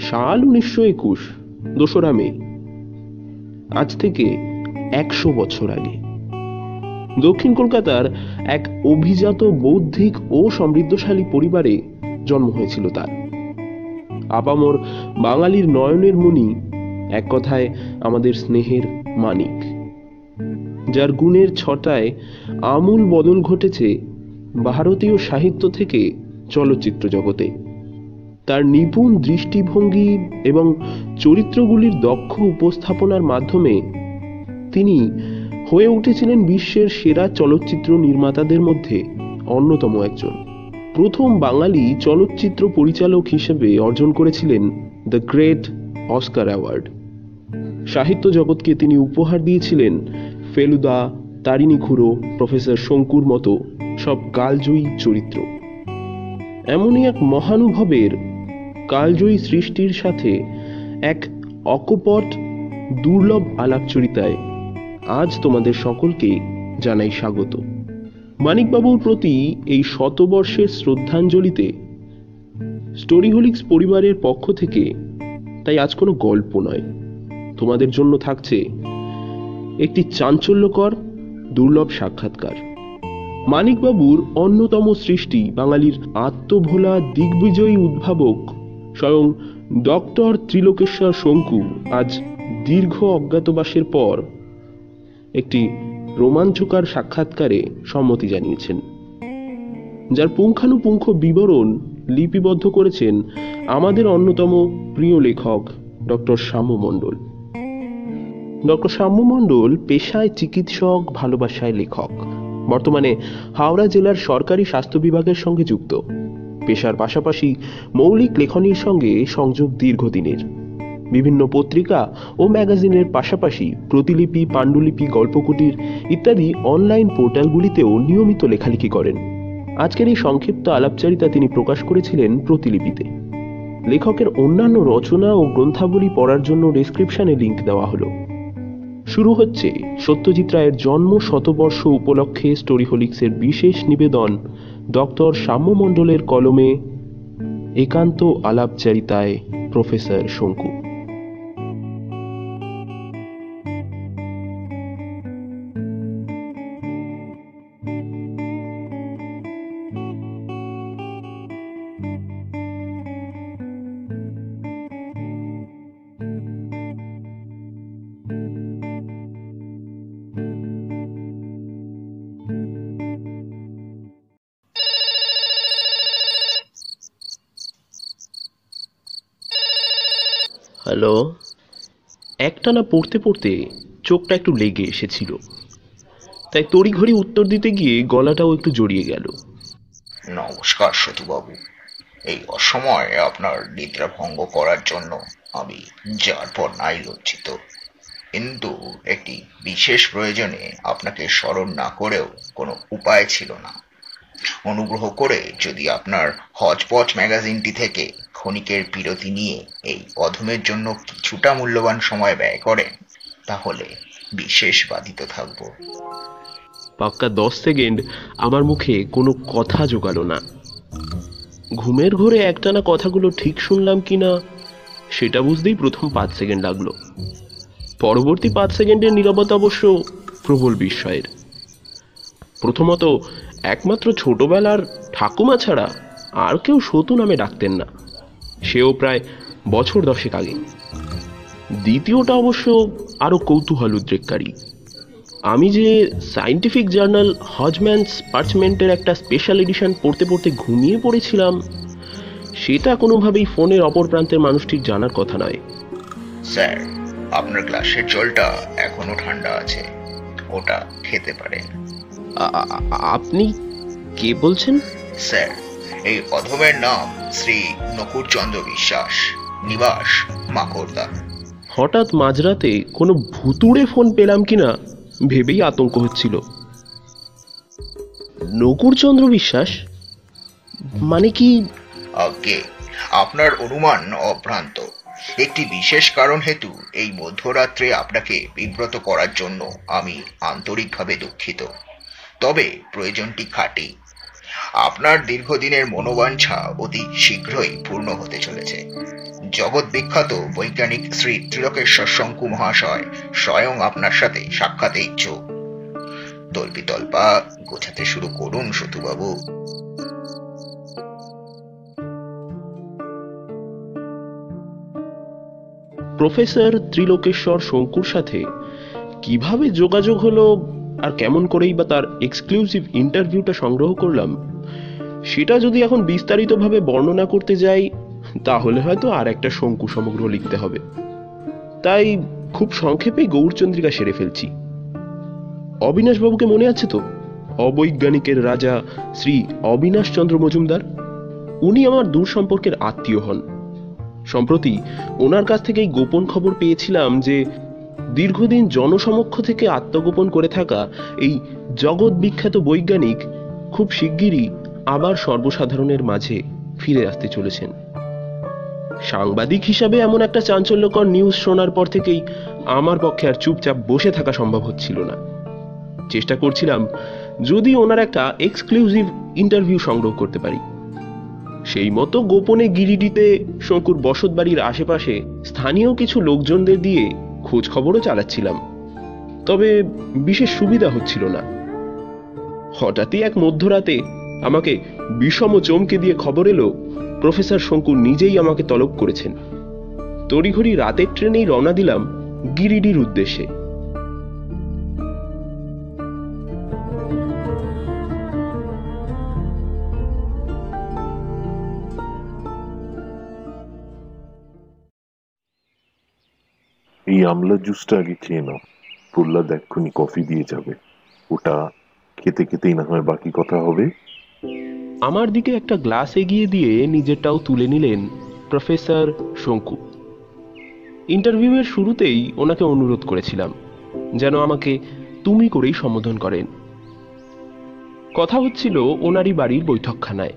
সাল উনিশশো একুশ, দোসরা মে। আজ থেকে একশো বছর আগে। দক্ষিণ কলকাতার এক অভিজাত, বৌদ্ধিক ও সমৃদ্ধশালী পরিবারে জন্ম হয়েছিল তার। আপামর বাঙালির নয়নের মণি এক কথায় আমাদের স্নেহের মানিক, যার গুণের ছটায় আমূল বদল ঘটেছে ভারতীয় সাহিত্য থেকে চলচ্চিত্র জগতে। তার নিপুণ দৃষ্টিভঙ্গি এবং চরিত্রগুলির দক্ষ উপস্থাপনার মাধ্যমে তিনি হয়ে উঠেছিলেন বিশ্বের সেরা চলচ্চিত্র নির্মাতাদের মধ্যে অন্যতম একজন। প্রথম বাঙালি চলচ্চিত্র পরিচালক হিসেবে অর্জন করেছিলেন দ্য গ্রেট অস্কার অ্যাওয়ার্ড। সাহিত্য জগৎকে তিনি উপহার দিয়েছিলেন ফেলুদা, তারিণী খুড়ো, প্রফেসর শঙ্কুর মতো সব কালজয়ী চরিত্র। এমনই এক মহানুভবের কালজয়ী সৃষ্টির সাথে এক অকপট, দুর্লভ আলাপচরিতায় আজ তোমাদের সকলকে জানাই স্বাগত। মানিকবাবুর প্রতি এই শতবর্ষের শ্রদ্ধাঞ্জলিতে স্টোরিহোলিক্স পরিবারের পক্ষ থেকে তাই আজ কোনো গল্প নয়। তোমাদের জন্য থাকছে একটি চাঞ্চল্যকর, দুর্লভ সাক্ষাৎকার। মানিকবাবুর অন্যতম সৃষ্টি বাঙালির আত্মভোলা দিগ্বিজয়ী উদ্ভাবক স্বয়ং ডক্টর ত্রিলোকেশ্বর শঙ্কু আজ দীর্ঘ অজ্ঞাতবাসের পর একটি রোমাঞ্চকর সাক্ষাৎকারে সম্মতি জানিয়েছেন। যার পুঙ্খানুপুঙ্খ বিবরণ লিপিবদ্ধ করেছেন আমাদের অন্যতম প্রিয় লেখক ডক্টর শ্যাম মণ্ডল। ডক্টর শ্যাম মণ্ডল পেশায় চিকিৎসক, ভালোবাসায় লেখক। বর্তমানে হাওড়া জেলার সরকারি স্বাস্থ্য বিভাগের সঙ্গে যুক্ত। পেশার পাশাপাশি মৌলিক লেখনীর সঙ্গে সংযোগ দীর্ঘদিনের। বিভিন্ন পত্রিকা ও ম্যাগাজিনের পাশাপাশি প্রতিলিপি, পাণ্ডুলিপি, গল্পকুটির ইত্যাদি অনলাইন পোর্টালগুলিতেও নিয়মিত লেখালেখি করেন। আজকের এই সংক্ষিপ্ত আলাপচারিতা তিনি প্রকাশ করেছিলেন প্রতিলিপিতে। লেখকের অন্যান্য রচনা ও গ্রন্থাবলী পড়ার জন্য ডেসক্রিপশনে লিংক দেওয়া হলো। শুরু হচ্ছে সত্যজিৎ রায়ের জন্ম শতবর্ষ উপলক্ষে স্টোরি হোলিক্সের বিশেষ নিবেদন ডক্টর সাম্য মন্ডলের কলমে একান্ত আলাপচারিতায় প্রফেসর শঙ্কু। হ্যালো। একটানা পড়তে পড়তে চোখটা একটু লেগে এসেছিল। তাই তড়িঘড়ি উত্তর দিতে গিয়ে গলাটাও একটু জড়িয়ে গেল। নমস্কার সতুবাবু। এই অসময়ে আপনার নিদ্রা ভঙ্গ করার জন্য আমি যার পর নাই লজ্জিত। কিন্তু একটি বিশেষ প্রয়োজনে আপনাকে স্মরণ না করেও কোনো উপায় ছিল না। অনুগ্রহ করে যদি আপনার হজপচ ম্যাগাজিনটি থেকে ক্ষণিকের বিরতি নিয়ে এই অধমের জন্য কিছুটা মূল্যবান সময় ব্যয় করেন, তাহলে বিশেষ বাধিত থাকব। পাক্কা দশ সেকেন্ড আমার মুখে কোনো কথা জোগালো না। ঘুমের ঘোরে একটানা কথাগুলো ঠিক শুনলাম কি না, সেটা বুঝতেই প্রথম পাঁচ সেকেন্ড লাগল। পরবর্তী পাঁচ সেকেন্ডের নিরবতা অবশ্য প্রবল বিস্ময়ের। প্রথমত, একমাত্র ছোটবেলার ঠাকুমা ছাড়া আর কেউ সতু নামে ডাকতেন না। সেও প্রায় বছর দশেক আগে। দ্বিতীয়টা অবশ্য আরও কৌতূহল উদ্রেককারী আমি যে সায়েন্টিফিক জার্নাল হজম্যানস পার্চমেন্টের একটা স্পেশাল এডিশন পড়তে পড়তে ঘুমিয়ে পড়েছিলাম সেটা কোনোভাবেই ফোনের অপর প্রান্তের মানুষটির জানার কথা নয়। স্যার আপনার গ্লাসের জলটা এখনও ঠান্ডা আছে। ওটা খেতে পারেন। আপনি কে বলছেন? স্যার এই অধমের নাম শ্রী নকুরচন্দ্র বিশ্বাস। নিবাস মাকড়দা। হঠাৎ মাঝরাতে কোনো ভুতুড়ে ফোন পেলাম কিনা ভেবেই আতঙ্ক হচ্ছিল। নকুরচন্দ্র বিশ্বাস? মানে কি? আজ্ঞে আপনার অনুমান অভ্রান্ত। একটি বিশেষ কারণ হেতু এই মধ্যরাত্রে আপনাকে বিব্রত করার জন্য আমি আন্তরিকভাবে দুঃখিত। তবে প্রয়োজনটি খাঁটি। আপনার দীর্ঘদিনের মনোবাঞ্ছা অতি শীঘ্রই পূর্ণ হতে চলেছে। জগৎ বিখ্যাত বৈজ্ঞানিক শ্রী ত্রিলোকেশ্বর শঙ্কু মহাশয় স্বয়ং আপনার সাথে সাক্ষাতে ইচ্ছুক। তল্পিতল্পা গোছাতে শুরু করুন সতুবাবু প্রফেসর ত্রিলোকেশ্বর শঙ্কুর সাথে কীভাবে যোগাযোগ হলো আর কেমন করেই বা তার এক্সক্লুসিভ ইন্টারভিউটা সংগ্রহ করলাম, সেটা যদি এখন বিস্তারিতভাবে বর্ণনা করতে যাই, তাহলে হয়তো আর একটা শঙ্কু সমগ্র লিখতে হবে। তাই খুব সংক্ষেপে গৌরচন্দ্রিকা সেরে ফেলছি। অবিনাশবাবুকে মনে আছে তো? অবৈজ্ঞানিকের রাজা শ্রী অবিনাশ চন্দ্র মজুমদার? উনি আমার দূর সম্পর্কের আত্মীয় হন। সম্প্রতি ওনার কাছ থেকে এই গোপন খবর পেয়েছিলাম যে দীর্ঘদিন জনসমক্ষ থেকে আত্মগোপন করে থাকা এই জগৎ বিখ্যাত বৈজ্ঞানিক খুব শিগগিরই আবার সর্বসাধারণের মাঝে ফিরে আসতে চলেছেন। সাংবাদিক হিসাবে এমন একটা চাঞ্চল্যকর নিউজ শোনার পর থেকেই আমার পক্ষে আর চুপচাপ বসে থাকা সম্ভব হচ্ছিল না। চেষ্টা করছিলাম যদি ওনার একটা এক্সক্লুসিভ ইন্টারভিউ সংগ্রহ করতে পারি। সেই মতো গোপনে গিরিডিতে শঙ্কুর বসত বাড়ির আশেপাশে স্থানীয় কিছু লোকজনদের দিয়ে খোঁজ খবরও চালাচ্ছিলাম। তবে বিশেষ সুবিধা হচ্ছিল না। হঠাৎই এক মধ্যরাতে আমাকে বিষম চমকে দিয়ে খবর এলো, প্রফেসর শঙ্কু নিজেই আমাকে তলব করেছেন। তড়িঘড়ি রাতের ট্রেনেই রওনা দিলাম গিরিডির উদ্দেশ্যে। এই আমলা জুসটা আগে খেয়ে নাও। প্রহ্লাদ এক্ষুনি কফি দিয়ে যাবে। ওটা খেতে খেতেই না হয় বাকি কথা হবে। আমার দিকে একটা গ্লাস এগিয়ে দিয়ে নিজেরটাও তুলে নিলেন প্রফেসর শঙ্কু। ইন্টারভিউয়ের শুরুতেই ওনাকে অনুরোধ করেছিলাম, যেন আমাকে তুমি করেই সম্বোধন করেন। কথা হচ্ছিল ওনারই বাড়ির বৈঠকখানায়।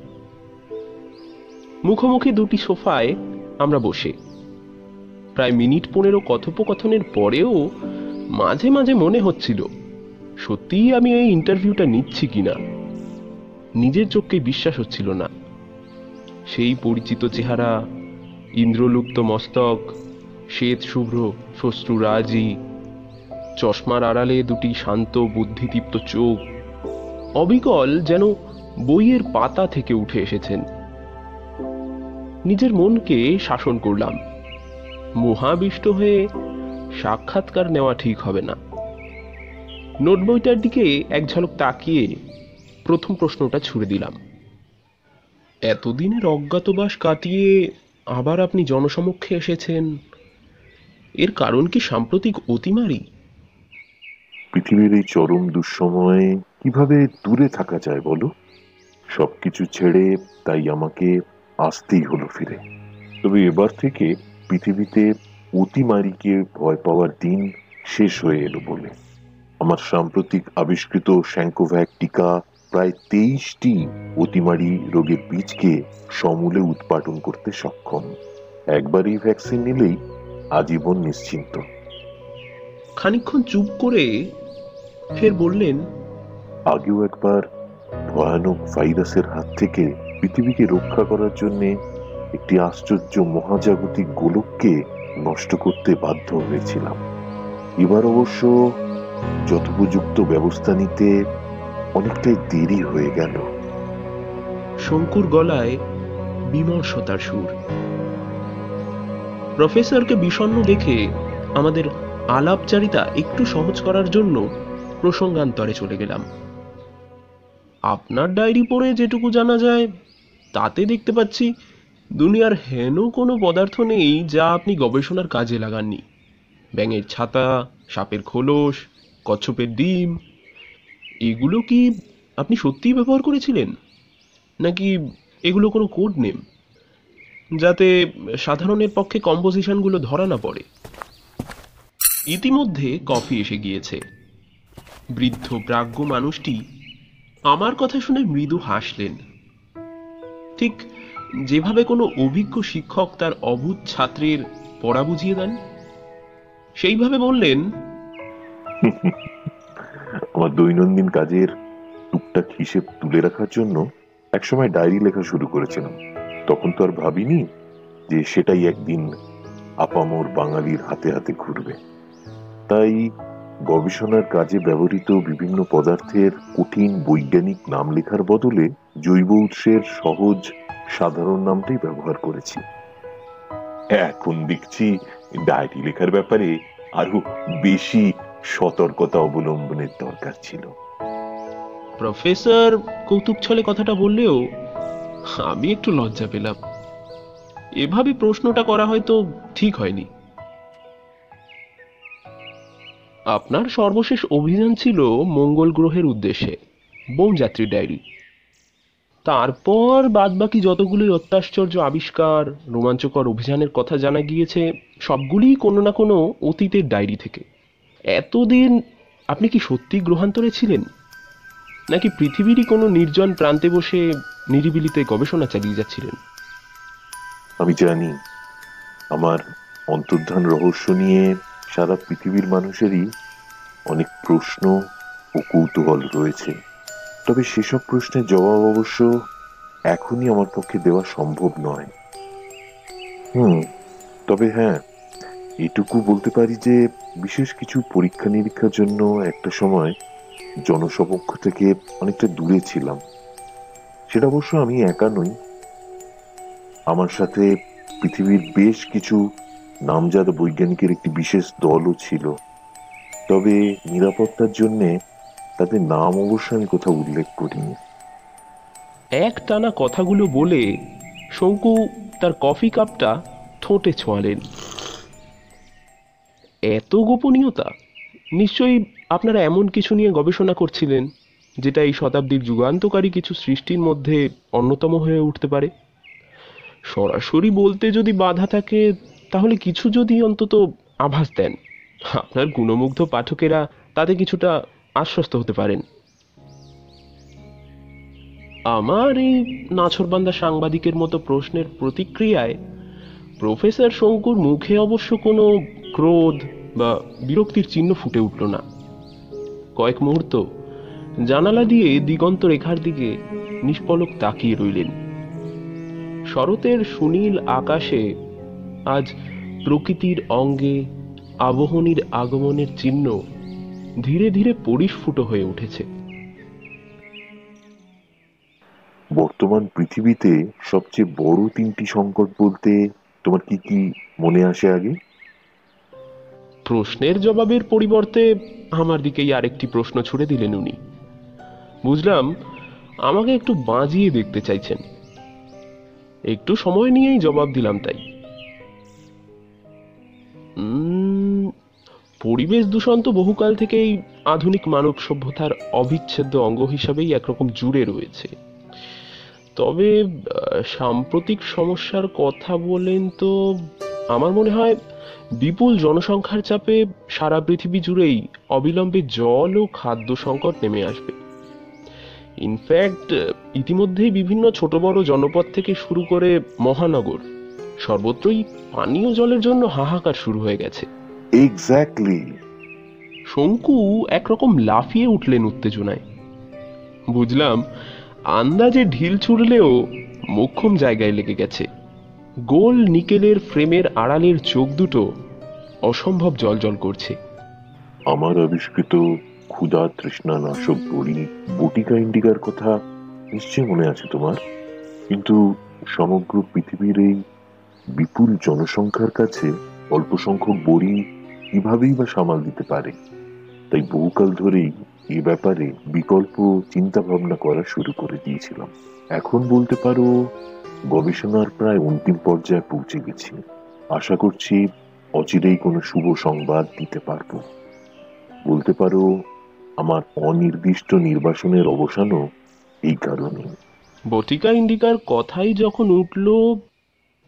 মুখোমুখি দুটি সোফায় আমরা বসে প্রায় মিনিট পনেরো কথোপকথনের পরেও মাঝে মাঝে মনে হচ্ছিল, সত্যিই আমি এই ইন্টারভিউটা নিচ্ছি কিনা? নিজের চোখকে বিশ্বাস হচ্ছিল না। সেই পরিচিত চেহারা, ইন্দ্রলুপ্ত মস্তক, শ্বেত শুভ্র শ্বশ্রুরাজি চশমার আড়ালে দুটি শান্ত, বুদ্ধিদীপ্ত চোখ, অবিকল যেন বইয়ের পাতা থেকে উঠে এসেছেন। নিজের মনকে শাসন করলাম। মহাবিষ্ট হয়ে সাক্ষাৎকার নেওয়া ঠিক হবে না। নোট বইটার দিকে এক ঝলক তাকিয়ে প্রথম প্রশ্নটা ছুড়ে দিলাম। এতদিনের অজ্ঞাতবাস কাটিয়ে আবার আপনি জনসমক্ষে এসেছেন? এর কারণ কি সাম্প্রতিক অতিমারি? পৃথিবীর এই চরম দুঃসময়ে কীভাবে দূরে থাকা যায় বলো? সবকিছু ছেড়ে তাই আমাকে আসতেই হলো ফিরে। তবে এবার থেকে পৃথিবীতে অতিমারিকে ভয় পাওয়ার দিন শেষ হয়ে এলো বলে। আমার সাম্প্রতিক আবিষ্কৃত শ্যাঙ্কোভ্যাক টিকা প্রায় তেইশটি অতিমারি রোগের বীজকে সমূলে উৎপাদন করতে সক্ষম। একবারই ভ্যাকসিন নিলেই আজীবন নিশ্চিন্ত। খানিকক্ষণ চুপ করে ফের বললেন আগেও একবার ভয়ানক ভাইরাসের হাত থেকে পৃথিবীকে রক্ষা করার জন্য একটি আশ্চর্য মহাজাগতিক গোলককে নষ্ট করতে বাধ্য হয়েছিলাম। এবার অবশ্য যথোপযুক্ত ব্যবস্থা নিতে অনেকটাই দেরি হয়ে গেল। শঙ্কুর গলায় বিমর্ষতার সুর। প্রফেসরকে বিষণ্ণ দেখে আমাদের আলাপচারিতা একটু সহজ করার জন্য প্রসঙ্গান্তরে চলে গেলাম। আপনার ডায়েরি পড়ে যেটুকু জানা যায়, তাতে দেখতে পাচ্ছি দুনিয়ার হেন কোনো পদার্থ নেই যা আপনি গবেষণার কাজে লাগাননি। ব্যাঙের ছাতা, সাপের খোলস, কচ্ছপের ডিম, এগুলো কি আপনি সত্যিই ব্যবহার করেছিলেন? নাকি এগুলো কোনো কোড নেম, যাতে সাধারণের পক্ষে কম্পোজিশনগুলো ধরা না পড়ে? ইতিমধ্যে কফি এসে গিয়েছে। বৃদ্ধ প্রাজ্ঞ মানুষটি আমার কথা শুনে মৃদু হাসলেন। ঠিক যেভাবে কোনো অভিজ্ঞ শিক্ষক তার অবুধ ছাত্রের পড়া বুঝিয়ে দেন? সেইভাবে বললেন, আমার দৈনন্দিন কাজের টুকটাক হিসেব তুলে রাখার জন্য একসময় ডায়েরি লেখা শুরু করেছিলাম। তখন তো আর ভাবিনি যে সেটাই একদিন আপামর বাঙালির হাতে হাতে ঘুরবে। তাই গবেষণার কাজে ব্যবহৃত বিভিন্ন পদার্থের কঠিন বৈজ্ঞানিক নাম লেখার বদলে জৈব উৎসের সহজ, সাধারণ নামটাই ব্যবহার করেছি। এখন দেখছি ডায়েরি লেখার ব্যাপারে আরও বেশি সতর্কতা অবলম্বনের দরকার ছিল। প্রফেসর কৌতুক ছলে কথাটা বললেও আমি একটু লজ্জা পেলাম। এভাবে প্রশ্নটা করা হয়তো ঠিক হয়নি। আপনার সর্বশেষ অভিযান ছিল মঙ্গল গ্রহের উদ্দেশ্যে, বনযাত্রী ডায়েরি। তারপর বাদবাকি যতগুলি অত্যাশ্চর্য আবিষ্কার, রোমাঞ্চকর অভিযানের কথা জানা গিয়েছে, সবগুলিই কোনো না কোনো অতীতের ডায়েরি থেকে। এতদিন আপনি কি সত্যি গ্রহান্তরে ছিলেন? নাকি পৃথিবীরই কোনো নির্জন প্রান্তে বসে নিরিবিলিতে গবেষণা চালিয়ে যাচ্ছিলেন? আমি জানি, আমার অন্তর্ধান রহস্য নিয়ে সারা পৃথিবীর মানুষেরই অনেক প্রশ্ন ও কৌতূহল রয়েছে। তবে সেসব প্রশ্নের জবাব অবশ্য এখনই আমার পক্ষে দেওয়া সম্ভব নয়। হুম, তবে হ্যাঁ এটুকু বলতে পারি যে বিশেষ কিছু পরীক্ষা নিরীক্ষার জন্য একটা সময় জনসমক্ষ থেকে অনেকটা দূরে ছিলাম। সেটা অবশ্য আমি একা নই। আমার সাথে পৃথিবীর বেশ কিছু নামজাদা বৈজ্ঞানিকের একটি বিশেষ দলও ছিল। তবে নিরাপত্তার জন্য তাদের নাম অবশ্য আমি কোথাও উল্লেখ করিনি। এক টানা কথাগুলো বলে শঙ্কু তার কফি কাপটা ঠোঁটে ছোঁয়ালেন। এত গোপনীয়তা? নিশ্চয়ই আপনারা এমন কিছু নিয়ে গবেষণা করছিলেন, যেটা এই শতাব্দীর যুগান্তকারী কিছু সৃষ্টির মধ্যে অন্যতম হয়ে উঠতে পারে? সরাসরি বলতে যদি বাধা থাকে, তাহলে কিছু যদি অন্তত আভাস দেন। আপনার গুণমুগ্ধ পাঠকেরা তাতে কিছুটা আশ্বস্ত হতে পারেন। আমার এই নাছরবান্দা সাংবাদিকের মতো প্রশ্নের প্রতিক্রিয়ায় প্রফেসর শঙ্কুর মুখে অবশ্য কোনো ক্রোধ বা বিরক্তির চিহ্ন ফুটে উঠল না। কয়েক মুহূর্ত জানালা দিয়ে দিগন্ত রেখার দিকে নিষ্পলক তাকিয়ে রইলেন। শরতের সুনীল আকাশে আজ প্রকৃতির অঙ্গে আবহনীর আগমনের চিহ্ন ধীরে ধীরে পরিস্ফুট হয়ে উঠেছে। বর্তমান পৃথিবীতে সবচেয়ে বড় তিনটি সংকট বলতে তোমার কি কি মনে আসে আগে? প্রশ্নের জবাবের পরিবর্তে আমার দিকেই আরেকটি প্রশ্ন ছুড়ে দিলেন উনি। বুঝলাম আমাকে একটু বাজিয়ে দেখতে চাইছেন। একটু সময় নিয়েই জবাব দিলাম তাই। উম, পরিবেশ দূষণ তো বহুকাল থেকেই আধুনিক মানব সভ্যতার অবিচ্ছেদ্য অঙ্গ হিসাবেই একরকম জুড়ে রয়েছে। তবে সাম্প্রতিক সমস্যার কথা বলেন তো, আমার মনে হয় বিপুল জনসংখ্যার চাপে সারা পৃথিবী জুড়েই অবিলম্বে জল ও খাদ্য সংকট নেমে আসবে। ইনফ্যাক্ট ইতিমধ্যেই বিভিন্ন ছোট বড় জনপদ থেকে শুরু করে মহানগর, সর্বত্রই পানীয় জলের জন্য হাহাকার শুরু হয়ে গেছে। এক্স্যাক্টলি শঙ্কু একরকম লাফিয়ে উঠলেন উত্তেজনায়। বুঝলাম আন্দাজে ঢিল ছুড়লেও মোক্ষম জায়গায় লেগে গেছে। গোল নিকেলের ফ্রেমের আড়ালের চোখ দুটো অসম্ভব জলজল করছে। আমার আবিষ্কৃত ক্ষুধা তৃষ্ণা নাশক বড়ি বটিকা ইন্ডিকার কথা নিশ্চয় মনে আছে তোমার? কিন্তু সমগ্র পৃথিবীর এই বিপুল জনসংখ্যার কাছে অল্প সংখ্যক বড়ি কিভাবেই বা সামাল দিতে পারে। তাই বহুকাল ধরেই এ ব্যাপারে বিকল্প চিন্তা ভাবনা করা শুরু করে দিয়েছিলাম। এখন বলতে পারো, গবেষণার প্রায় অন্তিম পর্যায়ে পৌঁছে গেছি। আশা করছি অচিরেই কোনো শুভ সংবাদ দিতে পারব। বলতে পারো, আমার অনির্দিষ্ট নির্বাসনের অবসানও এই কারণে। বটিকা ইন্ডিকার কথাই যখন উঠল,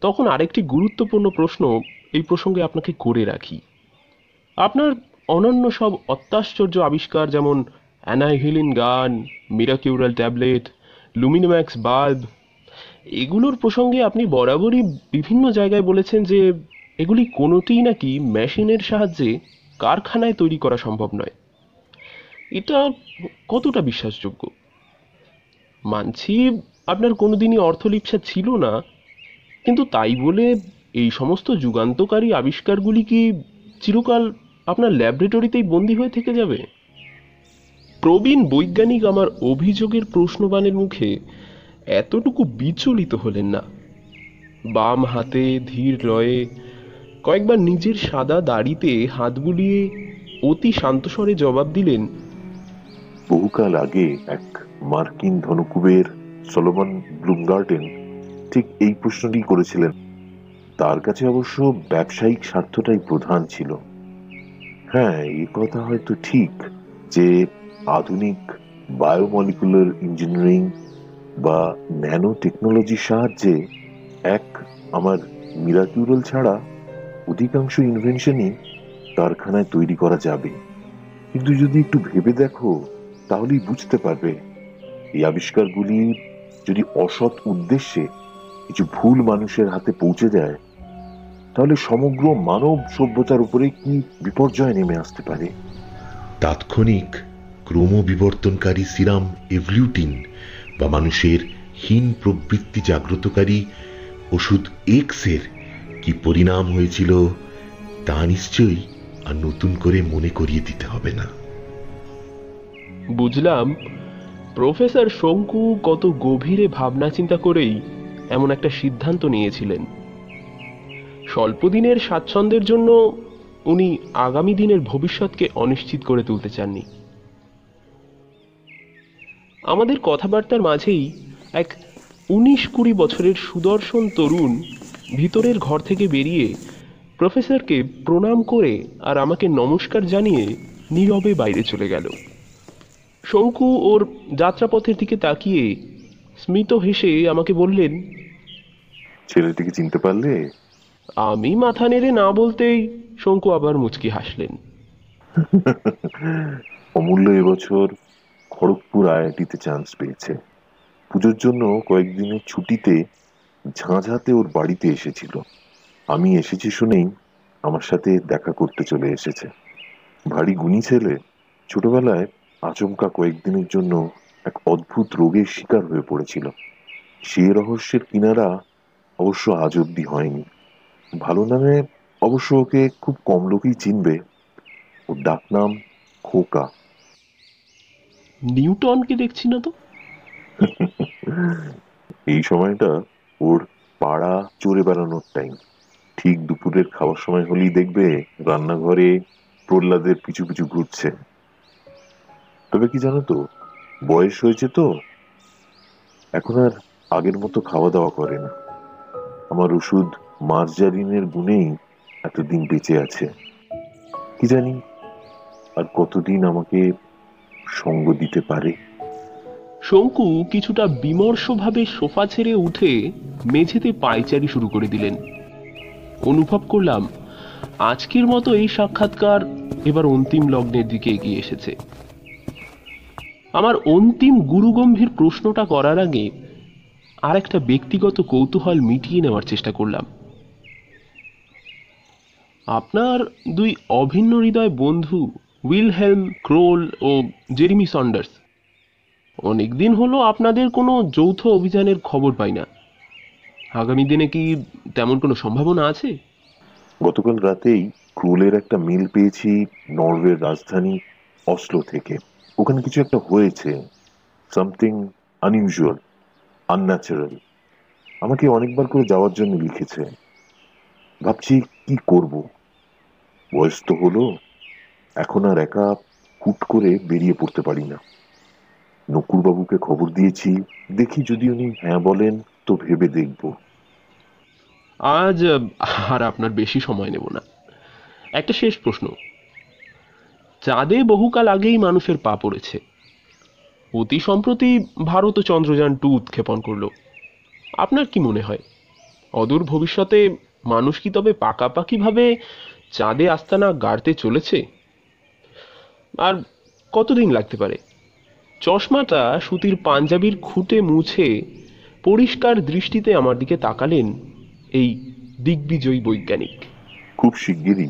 তখন আরেকটি গুরুত্বপূর্ণ প্রশ্ন এই প্রসঙ্গে আপনাকে করে রাখি। আপনার অনন্য সব অত্যাশ্চর্য আবিষ্কার যেমন অ্যানাইহিলিন গান, মিরাকিউরাল ট্যাবলেট, লুমিনোম্যাক্স বাল্ব, এগুলোর প্রসঙ্গে আপনি বরাবরই বিভিন্ন জায়গায় বলেছেন যে এগুলি কোনোটিই নাকি মেশিনের সাহায্যে কারখানায় তৈরি করা সম্ভব নয়। এটা কতটা বিশ্বাসযোগ্য? মানছি আপনার কোনোদিনই অর্থলিপ্সা ছিল না, কিন্তু তাই বলে এই সমস্ত যুগান্তকারী আবিষ্কারগুলি কি চিরকাল আপনার ল্যাবরেটরিতেই বন্দী হয়ে থেকে যাবে? প্রবীণ বৈজ্ঞানিক আমার অভিযোগের প্রশ্নবাণের মুখে এতটুকু বিচলিত হলেন না। বাম হাতে ধীর লয়ে কয়েকবার নিজের সাদা দাড়িতে হাত বুলিয়ে অতি শান্তস্বরে জবাব দিলেন, বহুকাল আগে এক মার্কিন ধনকুবের সলোমন ব্লুমগার্ডেন ঠিক এই প্রশ্নটি করেছিলেন। তার কাছে অবশ্য ব্যবসায়িক স্বার্থটাই প্রধান ছিল। হ্যাঁ এ কথা হয়তো ঠিক যে আধুনিক বায়োমলিকুলার ইঞ্জিনিয়ারিং বা ন্যানো টেকনোলজির সাহায্যে এক আমার মিরাকিউরাল ছাড়া অধিকাংশ ইনভেনশনই কারখানায় তৈরি করা যাবে। কিন্তু যদি একটু ভেবে দেখো, তাহলেই বুঝতে পারবে। এই আবিষ্কারগুলি যদি অসৎ উদ্দেশ্যে কিছু ভুল মানুষের হাতে পৌঁছে যায় তাহলে সমগ্র মানব সভ্যতার উপরে কি বিপর্যয় নেমে আসতে পারে? তাৎক্ষণিক ক্রমবিবর্তনকারী সিরাম এভলিউটিন বা মানুষের হীন প্রবৃত্তি জাগ্রতকারী ওষুধ এক্সের কি পরিণাম হয়েছিল তা নিশ্চয়ই আর নতুন করে মনে করিয়ে দিতে হবে না। বুঝলাম। প্রফেসর শঙ্কু কত গভীরে ভাবনা চিন্তা করেই এমন একটা সিদ্ধান্ত নিয়েছিলেন। স্বল্পদিনের স্বাচ্ছন্দ্যের জন্য উনি আগামী দিনের ভবিষ্যৎকে অনিশ্চিত করে তুলতে চাননি। আমাদের কথাবার্তার মাঝেই এক উনিশ কুড়ি বছরের সুদর্শন তরুণ ভিতরের ঘর থেকে বেরিয়ে প্রফেসরকে প্রণাম করে আর আমাকে নমস্কার জানিয়ে নীরবে বাইরে চলে গেল। শঙ্কু ওর যাত্রাপথের দিকে তাকিয়ে স্মিত হেসে আমাকে বললেন, ছেলেটিকে চিনতে পারলে আমি মাথা নেড়ে না বলতেই শঙ্কু আবার মুচকি হাসলেন। অমূল্য এবছর খড়গপুর আইআইটিতে চান্স পেয়েছে। পুজোর জন্য কয়েকদিনের ছুটিতে ঝাঁঝাতে ওর বাড়িতে এসেছিল। আমি এসেছি শুনেই আমার সাথে দেখা করতে চলে এসেছে। ভারী গুণী ছেলে ছোটবেলায় আচমকা কয়েকদিনের জন্য এক অদ্ভুত রোগের শিকার হয়ে পড়েছিল। সে রহস্যের কিনারা অবশ্য আজ অব্দি হয়নি। ভালো নামে অবশ্য ওকে খুব কম লোকই চিনবে। ওর ডাকনাম খোকা। নিউটনকে দেখছি না তো? এই সময়টা ওর পাড়া চড়ে বেড়ানোর টাইম ঠিক দুপুরের খাওয়ার সময় হলেই দেখবে রান্নাঘরে প্রহ্লাদের পিছু পিছু ঘুরছে। তবে কি জানো তো বয়স হয়েছে তো। এখন আর আগের মতো খাওয়া দাওয়া করে না। আমার ওষুধ মার্জারিনের গুণেই এতদিন বেঁচে আছে। কি জানি আর কতদিন আমাকে সঙ্গ দিতে পারে। শঙ্কু কিছুটা বিমর্ষভাবে সোফা ছেড়ে উঠে মেঝেতে পায়চারি শুরু করে দিলেন। অনুভব করলাম, আজকের মতো এই সাক্ষাৎকার এবার অন্তিম লগ্নের দিকে এগিয়ে এসেছে। আমার অন্তিম গুরুগম্ভীর প্রশ্নটা করার আগে আর একটা ব্যক্তিগত কৌতূহল মিটিয়ে নেওয়ার চেষ্টা করলাম। আপনার দুই অভিন্ন হৃদয় বন্ধু উইলহেলম ক্রোল ও জেরিমি সন্ডার্স। অনেকদিন হলো আপনাদের কোনো যৌথ অভিযানের খবর পাই না। আগামী দিনে কি তেমন কোনো সম্ভাবনা আছে? গতকাল রাতেই ক্রোলের একটা মেল পেয়েছি নরওয়ের রাজধানী অসলো থেকে। ওখানে কিছু একটা হয়েছে সামথিং আনইউজুয়াল আনন্যাচারাল আমাকে অনেকবার করে যাওয়ার জন্য লিখেছে। ভাবছি কি করব। বয়স তো হলো, এখন আর একা হুট করে বেরিয়ে পড়তে পারি না। নকুরবাবুকে খবর দিয়েছি, দেখি যদি উনি হ্যাঁ বলেন তো ভেবে দেখব। আজ আর আপনার বেশি সময় নেব না। একটা শেষ প্রশ্ন। চাঁদে বহুকাল আগেই মানুষের পা পড়েছে। অতি সম্প্রতি ভারত ও চন্দ্রযান টু উৎক্ষেপণ করল। আপনার কি মনে হয়? অদূর ভবিষ্যতে মানুষ কি তবে পাকাপাকিভাবে চাঁদে আস্তানা গাড়তে চলেছে? আর কতদিন লাগতে পারে? চশমাটা সুতির পাঞ্জাবির খুঁটে মুছে পরিষ্কার দৃষ্টিতে আমার দিকে তাকালেন এই দিগ্বিজয়ী বৈজ্ঞানিক। খুব শিগগিরই।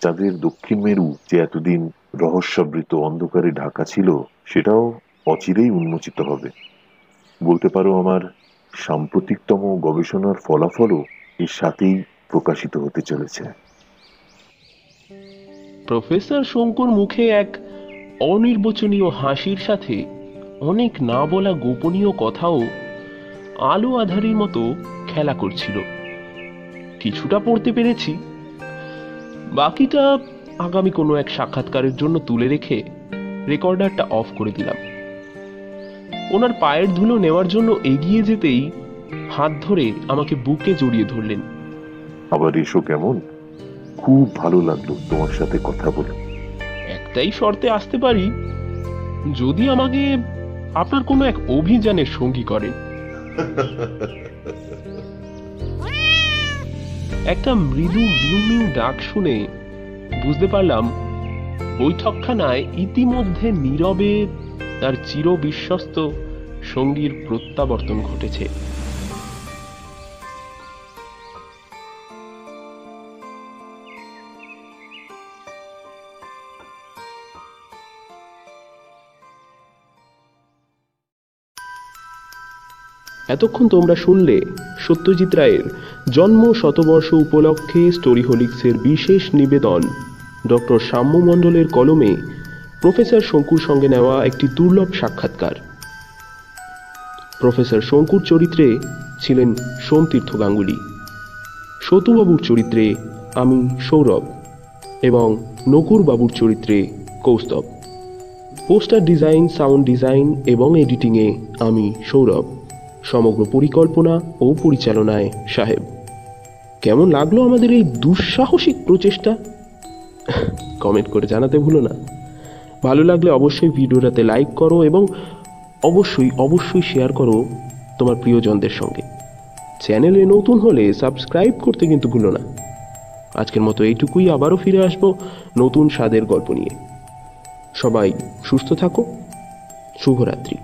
চাঁদের দক্ষিণ মেরু যে এতদিন রহস্যাবৃত অন্ধকারে ঢাকা ছিল, সেটাও অচিরেই উন্মোচিত হবে। বলতে পারো আমার সাম্প্রতিকতম গবেষণার ফলাফলও এর সাথেই প্রকাশিত হতে চলেছে। প্রফেসর শঙ্কর মুখে এক অনির্বচনীয় হাসির সাথে অনেক না বলা গোপনীয় কথাও আলো আধারির মতো খেলা করছিল। কিছুটা পড়তে পেরেছি। বাকিটা আগামী কোনো এক সাক্ষাৎকারের জন্য তুলে রেখে রেকর্ডারটা অফ করে দিলাম। ওনার পায়ের ধুলো নেওয়ার জন্য এগিয়ে যেতেই হাত ধরে আমাকে বুকে জড়িয়ে ধরলেন। আবার এসো কেমন? খুব ভালো লাগল তোমার সাথে কথা বলে। একটাই শর্তে আসতে পারি, যদি আমাকে আপনার কোনো এক অভিযানের সঙ্গী করেন। একটা মৃদু মিউ ডাক শুনে বুঝতে পারলাম, বৈঠকখানায় ইতিমধ্যে নীরবে তার চির বিশ্বস্ত সঙ্গীর প্রত্যাবর্তন ঘটেছে। এতক্ষণ তোমরা শুনলে সত্যজিৎ রায়ের জন্ম শতবর্ষ উপলক্ষে স্টোরি হোলিক্সের বিশেষ নিবেদন। ডক্টর সাম্য মণ্ডলের কলমে প্রফেসর শঙ্কুর সঙ্গে নেওয়া একটি দুর্লভ সাক্ষাৎকার। প্রফেসর শঙ্কুর চরিত্রে ছিলেন সোমতীর্থ গাঙ্গুলি। সতুবাবুর চরিত্রে আমি সৌরভ এবং নকুর বাবুর চরিত্রে Kaustav. Poster design, sound design এবং এডিটিংয়ে আমি সৌরভ। সমগ্র পরিকল্পনা ও পরিচালনায়, সাহেব। কেমন লাগল আমাদের এই দুঃসাহসিক প্রচেষ্টা? কমেন্ট করে জানাতে ভুলো না। ভালো লাগলে অবশ্যই ভিডিওটাতে লাইক করো এবং অবশ্যই অবশ্যই শেয়ার করো তোমার প্রিয়জনদের সঙ্গে। চ্যানেলে নতুন হলে সাবস্ক্রাইব করতে কিন্তু ভুলো না। আজকের মতো এইটুকুই, আবারও ফিরে আসব নতুন স্বাদের গল্প নিয়ে। সবাই সুস্থ থাকো। শুভরাত্রি।